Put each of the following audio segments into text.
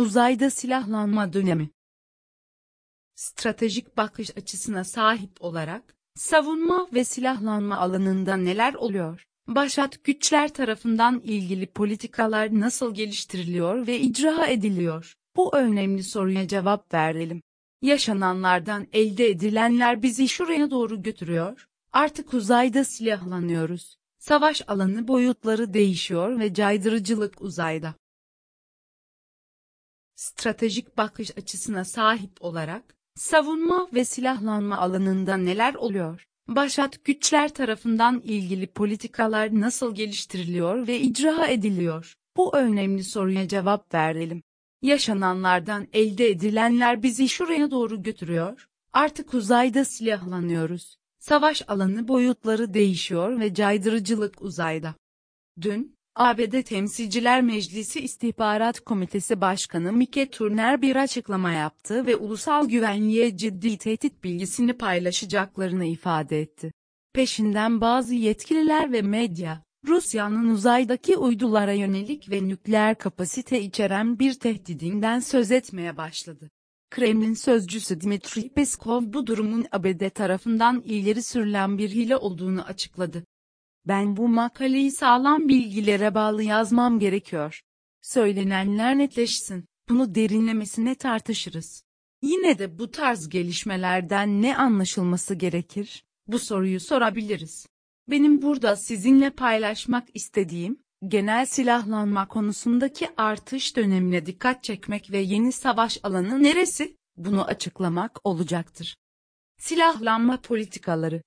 Uzayda silahlanma dönemi. Stratejik bakış açısına sahip olarak, savunma ve silahlanma alanında neler oluyor? Başat güçler tarafından ilgili politikalar nasıl geliştiriliyor ve icra ediliyor? Bu önemli soruya cevap verelim. Yaşananlardan elde edilenler bizi şuraya doğru götürüyor. Artık uzayda silahlanıyoruz. Savaş alanı boyutları değişiyor ve caydırıcılık uzayda. Stratejik bakış açısına sahip olarak, savunma ve silahlanma alanında neler oluyor? Başat güçler tarafından ilgili politikalar nasıl geliştiriliyor ve icra ediliyor? Bu önemli soruya cevap verelim. Yaşananlardan elde edilenler bizi şuraya doğru götürüyor. Artık uzayda silahlanıyoruz. Savaş alanı boyutları değişiyor ve caydırıcılık uzayda. Dün, ABD Temsilciler Meclisi İstihbarat Komitesi Başkanı Mike Turner bir açıklama yaptı ve ulusal güvenliğe ciddi tehdit bilgisini paylaşacaklarını ifade etti. Peşinden bazı yetkililer ve medya, Rusya'nın uzaydaki uydulara yönelik ve nükleer kapasite içeren bir tehdidinden söz etmeye başladı. Kremlin sözcüsü Dmitri Peskov bu durumun ABD tarafından ileri sürülen bir hile olduğunu açıkladı. Ben bu makaleyi sağlam bilgilere bağlı yazmam gerekiyor. Söylenenler netleşsin, bunu derinlemesine tartışırız. Yine de bu tarz gelişmelerden ne anlaşılması gerekir? Bu soruyu sorabiliriz. Benim burada sizinle paylaşmak istediğim, genel silahlanma konusundaki artış dönemine dikkat çekmek ve yeni savaş alanı neresi, bunu açıklamak olacaktır. Silahlanma politikaları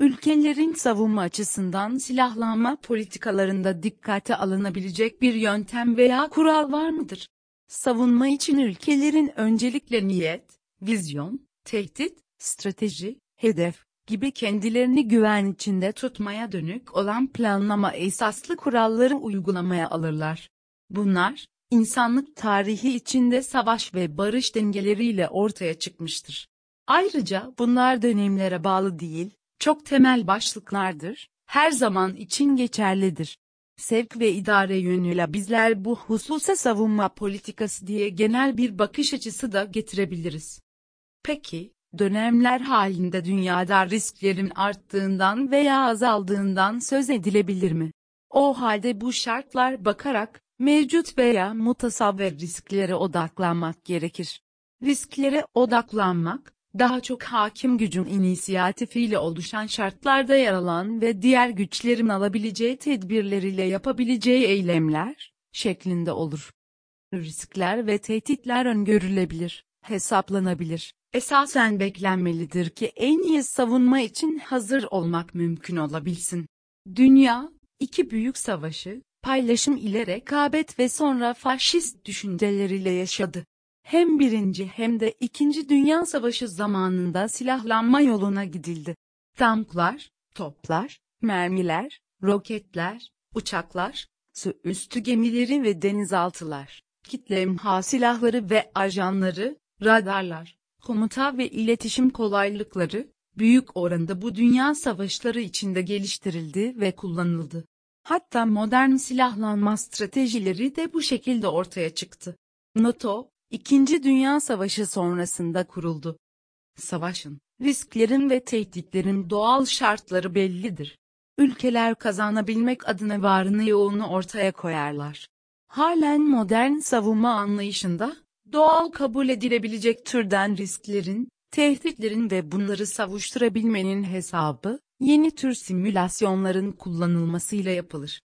Ülkelerin savunma açısından silahlanma politikalarında dikkate alınabilecek bir yöntem veya kural var mıdır? Savunma için ülkelerin öncelikle niyet, vizyon, tehdit, strateji, hedef, gibi kendilerini güven içinde tutmaya dönük olan planlama esaslı kuralları uygulamaya alırlar. Bunlar, insanlık tarihi içinde savaş ve barış dengeleriyle ortaya çıkmıştır. Ayrıca bunlar dönemlere bağlı değil, çok temel başlıklardır, her zaman için geçerlidir. Sevk ve idare yönüyle bizler bu hususa savunma politikası diye genel bir bakış açısı da getirebiliriz. Peki, dönemler halinde dünyada risklerin arttığından veya azaldığından söz edilebilir mi? O halde bu şartlar bakarak, mevcut veya mutasavver risklere odaklanmak gerekir. Risklere odaklanmak, daha çok hakim gücün inisiyatifiyle oluşan şartlarda yer alan ve diğer güçlerin alabileceği tedbirleriyle yapabileceği eylemler, şeklinde olur. Riskler ve tehditler öngörülebilir, hesaplanabilir esasen beklenmelidir ki en iyi savunma için hazır olmak mümkün olabilsin. Dünya, iki büyük savaşı, paylaşım ile rekabet ve sonra faşist düşünceleriyle yaşadı. Hem birinci hem de ikinci dünya savaşı zamanında silahlanma yoluna gidildi. Tanklar, toplar, mermiler, roketler, uçaklar, su üstü gemileri ve denizaltılar, kitle imha silahları ve ajanları, radarlar, komuta ve iletişim kolaylıkları, büyük oranda bu dünya savaşları içinde geliştirildi ve kullanıldı. Hatta modern silahlanma stratejileri de bu şekilde ortaya çıktı. NATO, İkinci Dünya Savaşı sonrasında kuruldu. Savaşın, risklerin ve tehditlerin doğal şartları bellidir. Ülkeler kazanabilmek adına varını yoğunu ortaya koyarlar. Halen modern savunma anlayışında, doğal kabul edilebilecek türden risklerin, tehditlerin ve bunları savuşturabilmenin hesabı, yeni tür simülasyonların kullanılmasıyla yapılır.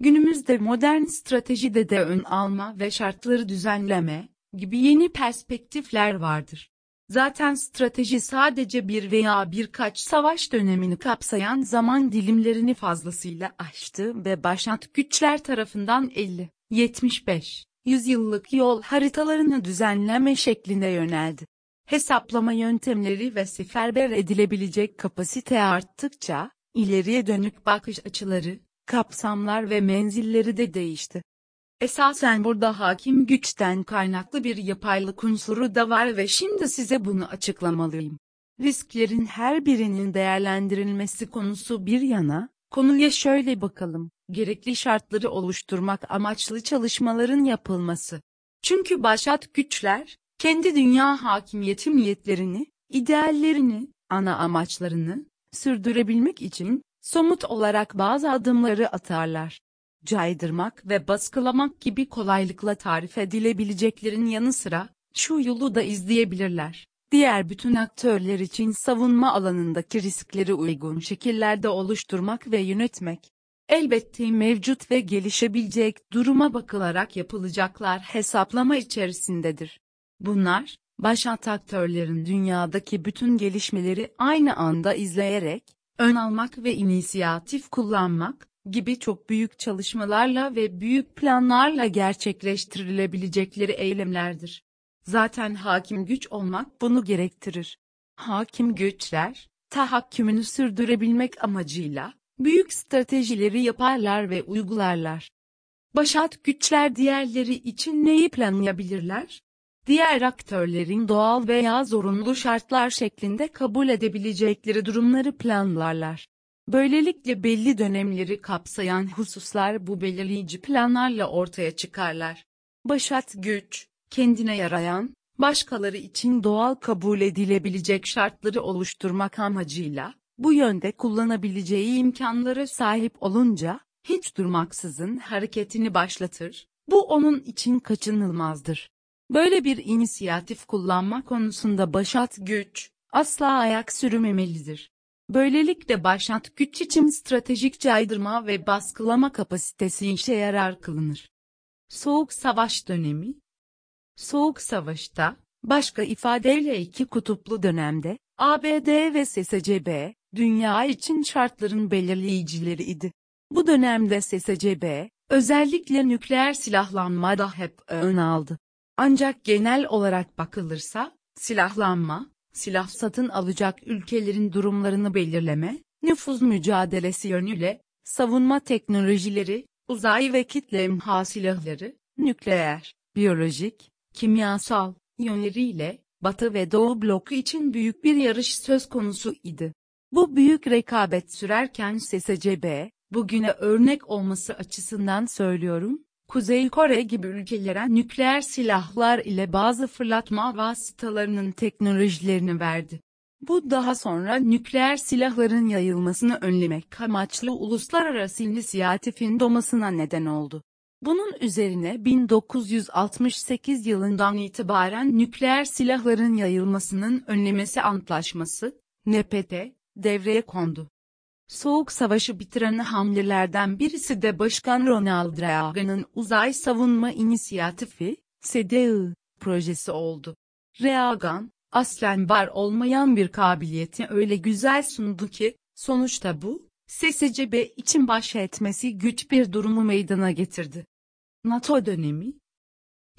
Günümüzde modern stratejide de ön alma ve şartları düzenleme gibi yeni perspektifler vardır. Zaten strateji sadece bir veya birkaç savaş dönemini kapsayan zaman dilimlerini fazlasıyla aştı ve başat güçler tarafından 50, 75, yüzyıllık yol haritalarını düzenleme şeklinde yöneldi. Hesaplama yöntemleri ve seferber edilebilecek kapasite arttıkça, ileriye dönük bakış açıları, kapsamlar ve menzilleri de değişti. Esasen burada hakim güçten kaynaklı bir yapaylık unsuru da var ve şimdi size bunu açıklamalıyım. Risklerin her birinin değerlendirilmesi konusu bir yana, konuya şöyle bakalım gerekli şartları oluşturmak amaçlı çalışmaların yapılması. Çünkü başat güçler, kendi dünya hakimiyeti niyetlerini, ideallerini, ana amaçlarını, sürdürebilmek için, somut olarak bazı adımları atarlar. Caydırmak ve baskılamak gibi kolaylıkla tarif edilebileceklerin yanı sıra, şu yolu da izleyebilirler. Diğer bütün aktörler için savunma alanındaki riskleri uygun şekillerde oluşturmak ve yönetmek. Elbette mevcut ve gelişebilecek duruma bakılarak yapılacaklar hesaplama içerisindedir. Bunlar, başat aktörlerin dünyadaki bütün gelişmeleri aynı anda izleyerek, ön almak ve inisiyatif kullanmak gibi çok büyük çalışmalarla ve büyük planlarla gerçekleştirilebilecekleri eylemlerdir. Zaten hakim güç olmak bunu gerektirir. Hakim güçler, tahakkümünü sürdürebilmek amacıyla, büyük stratejileri yaparlar ve uygularlar. Başat güçler diğerleri için neyi planlayabilirler? Diğer aktörlerin doğal veya zorunlu şartlar şeklinde kabul edebilecekleri durumları planlarlar. Böylelikle belli dönemleri kapsayan hususlar bu belirleyici planlarla ortaya çıkarlar. Başat güç, kendine yarayan, başkaları için doğal kabul edilebilecek şartları oluşturmak amacıyla, bu yönde kullanabileceği imkanlara sahip olunca, hiç durmaksızın hareketini başlatır, bu onun için kaçınılmazdır. Böyle bir inisiyatif kullanma konusunda başat güç, asla ayak sürmemelidir. Böylelikle başat güç için stratejik caydırma ve baskılama kapasitesi işe yarar kılınır. Soğuk Savaş dönemi Soğuk Savaş'ta, başka ifadeyle iki kutuplu dönemde, ABD ve SSCB, dünya için şartların belirleyicileri idi. Bu dönemde SSCB, özellikle nükleer silahlanma da hep ön aldı. Ancak genel olarak bakılırsa, silahlanma, silah satın alacak ülkelerin durumlarını belirleme, nüfuz mücadelesi yönüyle, savunma teknolojileri, uzay ve kitle imha silahları, nükleer, biyolojik, kimyasal, yönleriyle, Batı ve Doğu bloku için büyük bir yarış söz konusu idi. Bu büyük rekabet sürerken SSCB, bugüne örnek olması açısından söylüyorum, Kuzey Kore gibi ülkelere nükleer silahlar ile bazı fırlatma vasıtalarının teknolojilerini verdi. Bu daha sonra nükleer silahların yayılmasını önlemek amaçlı uluslararası inisiyatifin doğmasına neden oldu. Bunun üzerine 1968 yılından itibaren nükleer silahların yayılmasının önlemesi antlaşması, NPT, devreye kondu. Soğuk Savaşı bitiren hamlelerden birisi de Başkan Ronald Reagan'ın Uzay Savunma İnisiyatifi, SDI, projesi oldu. Reagan, aslen var olmayan bir kabiliyeti öyle güzel sundu ki, sonuçta bu, SSCB için baş etmesi güç bir durumu meydana getirdi. NATO dönemi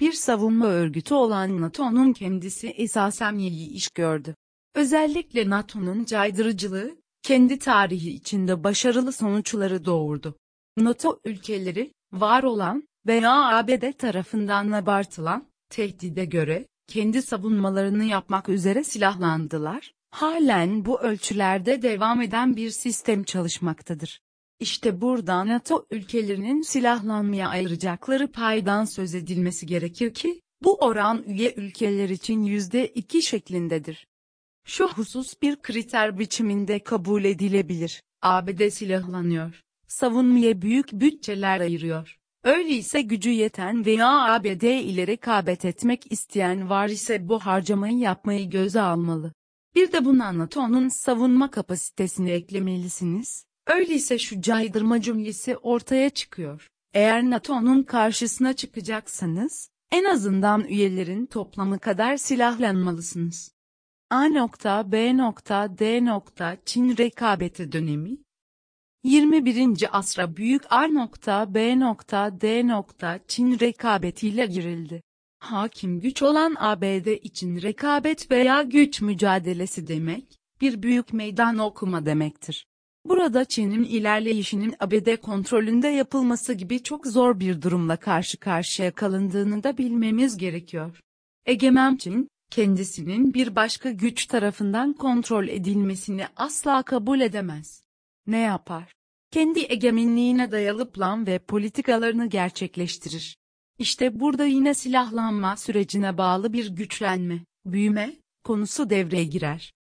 Bir savunma örgütü olan NATO'nun kendisi esasen iyi iş gördü. Özellikle NATO'nun caydırıcılığı, kendi tarihi içinde başarılı sonuçları doğurdu. NATO ülkeleri, var olan veya ABD tarafından abartılan, tehdide göre, kendi savunmalarını yapmak üzere silahlandılar, halen bu ölçülerde devam eden bir sistem çalışmaktadır. İşte burada NATO ülkelerinin silahlanmaya ayıracakları paydan söz edilmesi gerekir ki, bu oran üye ülkeler için %2 şeklindedir. Şu husus bir kriter biçiminde kabul edilebilir. ABD silahlanıyor. Savunmaya büyük bütçeler ayırıyor. Öyleyse gücü yeten veya ABD ile rekabet etmek isteyen var ise bu harcamayı yapmayı göze almalı. Bir de buna NATO'nun savunma kapasitesini eklemelisiniz. Öyleyse şu caydırma cümlesi ortaya çıkıyor. Eğer NATO'nun karşısına çıkacaksanız, en azından üyelerin toplamı kadar silahlanmalısınız. A. B. D. Çin rekabeti dönemi 21. asra büyük A. B. D. Çin rekabetiyle girildi. Hakim güç olan ABD için rekabet veya güç mücadelesi demek, bir büyük meydan okuma demektir. Burada Çin'in ilerleyişinin ABD kontrolünde yapılması gibi çok zor bir durumla karşı karşıya kalındığını da bilmemiz gerekiyor. Egemen Çin, kendisinin bir başka güç tarafından kontrol edilmesini asla kabul edemez. Ne yapar? Kendi egemenliğine dayalı plan ve politikalarını gerçekleştirir. İşte burada yine silahlanma sürecine bağlı bir güçlenme, büyüme konusu devreye girer.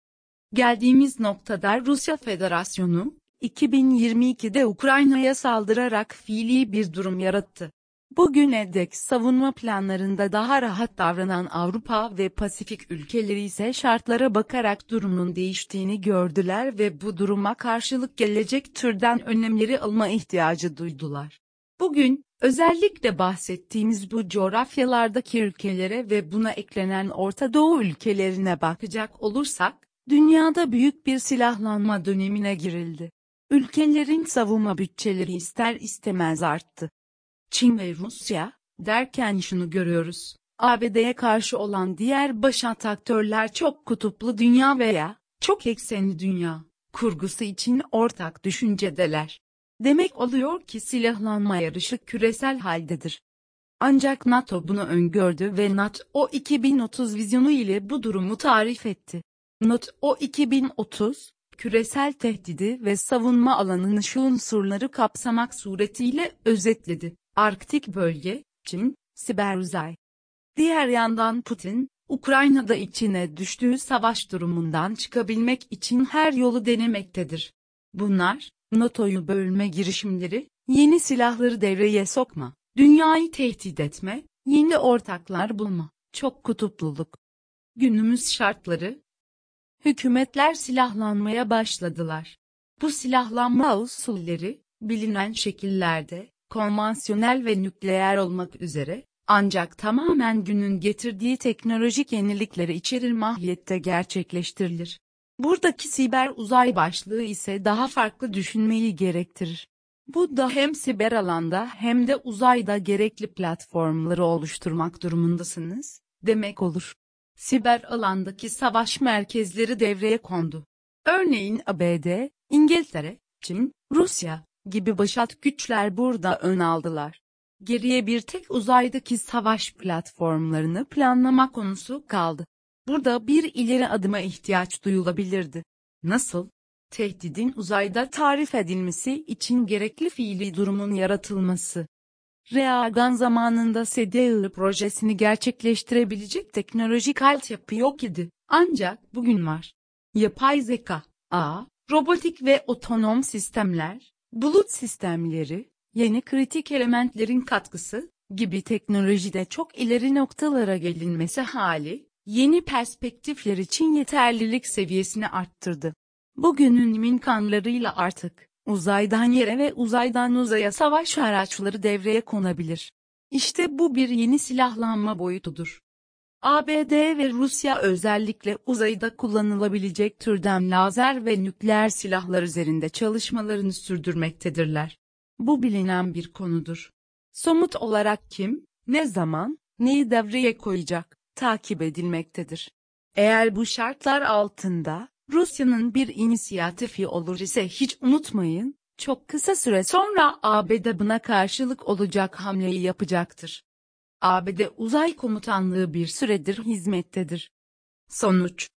Geldiğimiz noktada Rusya Federasyonu, 2022'de Ukrayna'ya saldırarak fiili bir durum yarattı. Bugüne dek savunma planlarında daha rahat davranan Avrupa ve Pasifik ülkeleri ise şartlara bakarak durumun değiştiğini gördüler ve bu duruma karşılık gelecek türden önlemleri alma ihtiyacı duydular. Bugün, özellikle bahsettiğimiz bu coğrafyalardaki ülkelere ve buna eklenen Orta Doğu ülkelerine bakacak olursak, dünyada büyük bir silahlanma dönemine girildi. Ülkelerin savunma bütçeleri ister istemez arttı. Çin ve Rusya, derken şunu görüyoruz. ABD'ye karşı olan diğer başat aktörler çok kutuplu dünya veya çok eksenli dünya kurgusu için ortak düşüncedeler. Demek oluyor ki silahlanma yarışı küresel haldedir. Ancak NATO bunu öngördü ve NATO 2030 vizyonu ile bu durumu tarif etti. NATO 2030, küresel tehdidi ve savunma alanını şu unsurları kapsamak suretiyle özetledi. Arktik bölge, Çin, siber uzay. Diğer yandan Putin, Ukrayna'da içine düştüğü savaş durumundan çıkabilmek için her yolu denemektedir. Bunlar, NATO'yu bölme girişimleri, yeni silahları devreye sokma, dünyayı tehdit etme, yeni ortaklar bulma, çok kutupluluk. Günümüz şartları, hükümetler silahlanmaya başladılar. Bu silahlanma usulleri, bilinen şekillerde, konvansiyonel ve nükleer olmak üzere, ancak tamamen günün getirdiği teknolojik yenilikleri içerir mahiyette gerçekleştirilir. Buradaki siber uzay başlığı ise daha farklı düşünmeyi gerektirir. Bu da hem siber alanda hem de uzayda gerekli platformları oluşturmak durumundasınız, demek olur. Siber alandaki savaş merkezleri devreye kondu. Örneğin ABD, İngiltere, Çin, Rusya, gibi başat güçler burada ön aldılar. Geriye bir tek uzaydaki savaş platformlarını planlama konusu kaldı. Burada bir ileri adıma ihtiyaç duyulabilirdi. Nasıl? Tehdidin uzayda tarif edilmesi için gerekli fiili durumun yaratılması. Reagan zamanında SDI projesini gerçekleştirebilecek teknolojik altyapı yok idi. Ancak bugün var. Yapay zeka, A, robotik ve otonom sistemler, bulut sistemleri, yeni kritik elementlerin katkısı gibi teknolojide çok ileri noktalara gelinmesi hali, yeni perspektifler için yeterlilik seviyesini arttırdı. Bugünün imkanlarıyla artık, uzaydan yere ve uzaydan uzaya savaş araçları devreye konabilir. İşte bu bir yeni silahlanma boyutudur. ABD ve Rusya özellikle uzayda kullanılabilecek türden lazer ve nükleer silahlar üzerinde çalışmalarını sürdürmektedirler. Bu bilinen bir konudur. Somut olarak kim, ne zaman, neyi devreye koyacak, takip edilmektedir. Eğer bu şartlar altında, Rusya'nın bir inisiyatifi olur ise hiç unutmayın, çok kısa süre sonra ABD buna karşılık olacak hamleyi yapacaktır. ABD Uzay Komutanlığı bir süredir hizmettedir. Sonuç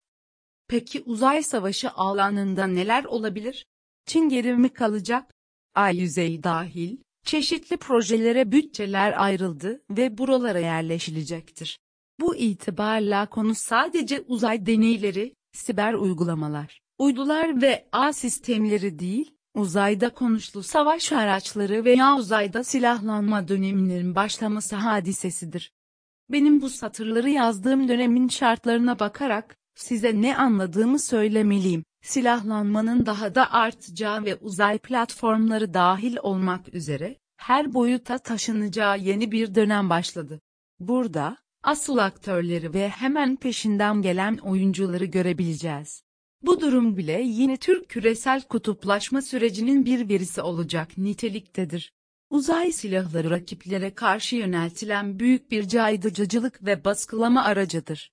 Peki uzay savaşı alanında neler olabilir? Çin geri mi kalacak? Ay yüzeyi dahil, çeşitli projelere bütçeler ayrıldı ve buralara yerleşilecektir. Bu itibarla konu sadece uzay deneyleri, siber uygulamalar, uydular ve ağ sistemleri değil, uzayda konuşlu savaş araçları veya uzayda silahlanma döneminin başlaması hadisesidir. Benim bu satırları yazdığım dönemin şartlarına bakarak, size ne anladığımı söylemeliyim. Silahlanmanın daha da artacağı ve uzay platformları dahil olmak üzere, her boyuta taşınacağı yeni bir dönem başladı. Burada, asıl aktörleri ve hemen peşinden gelen oyuncuları görebileceğiz. Bu durum bile yine Türk küresel kutuplaşma sürecinin bir verisi olacak niteliktedir. Uzay silahları rakiplere karşı yöneltilen büyük bir caydırıcılık ve baskılama aracıdır.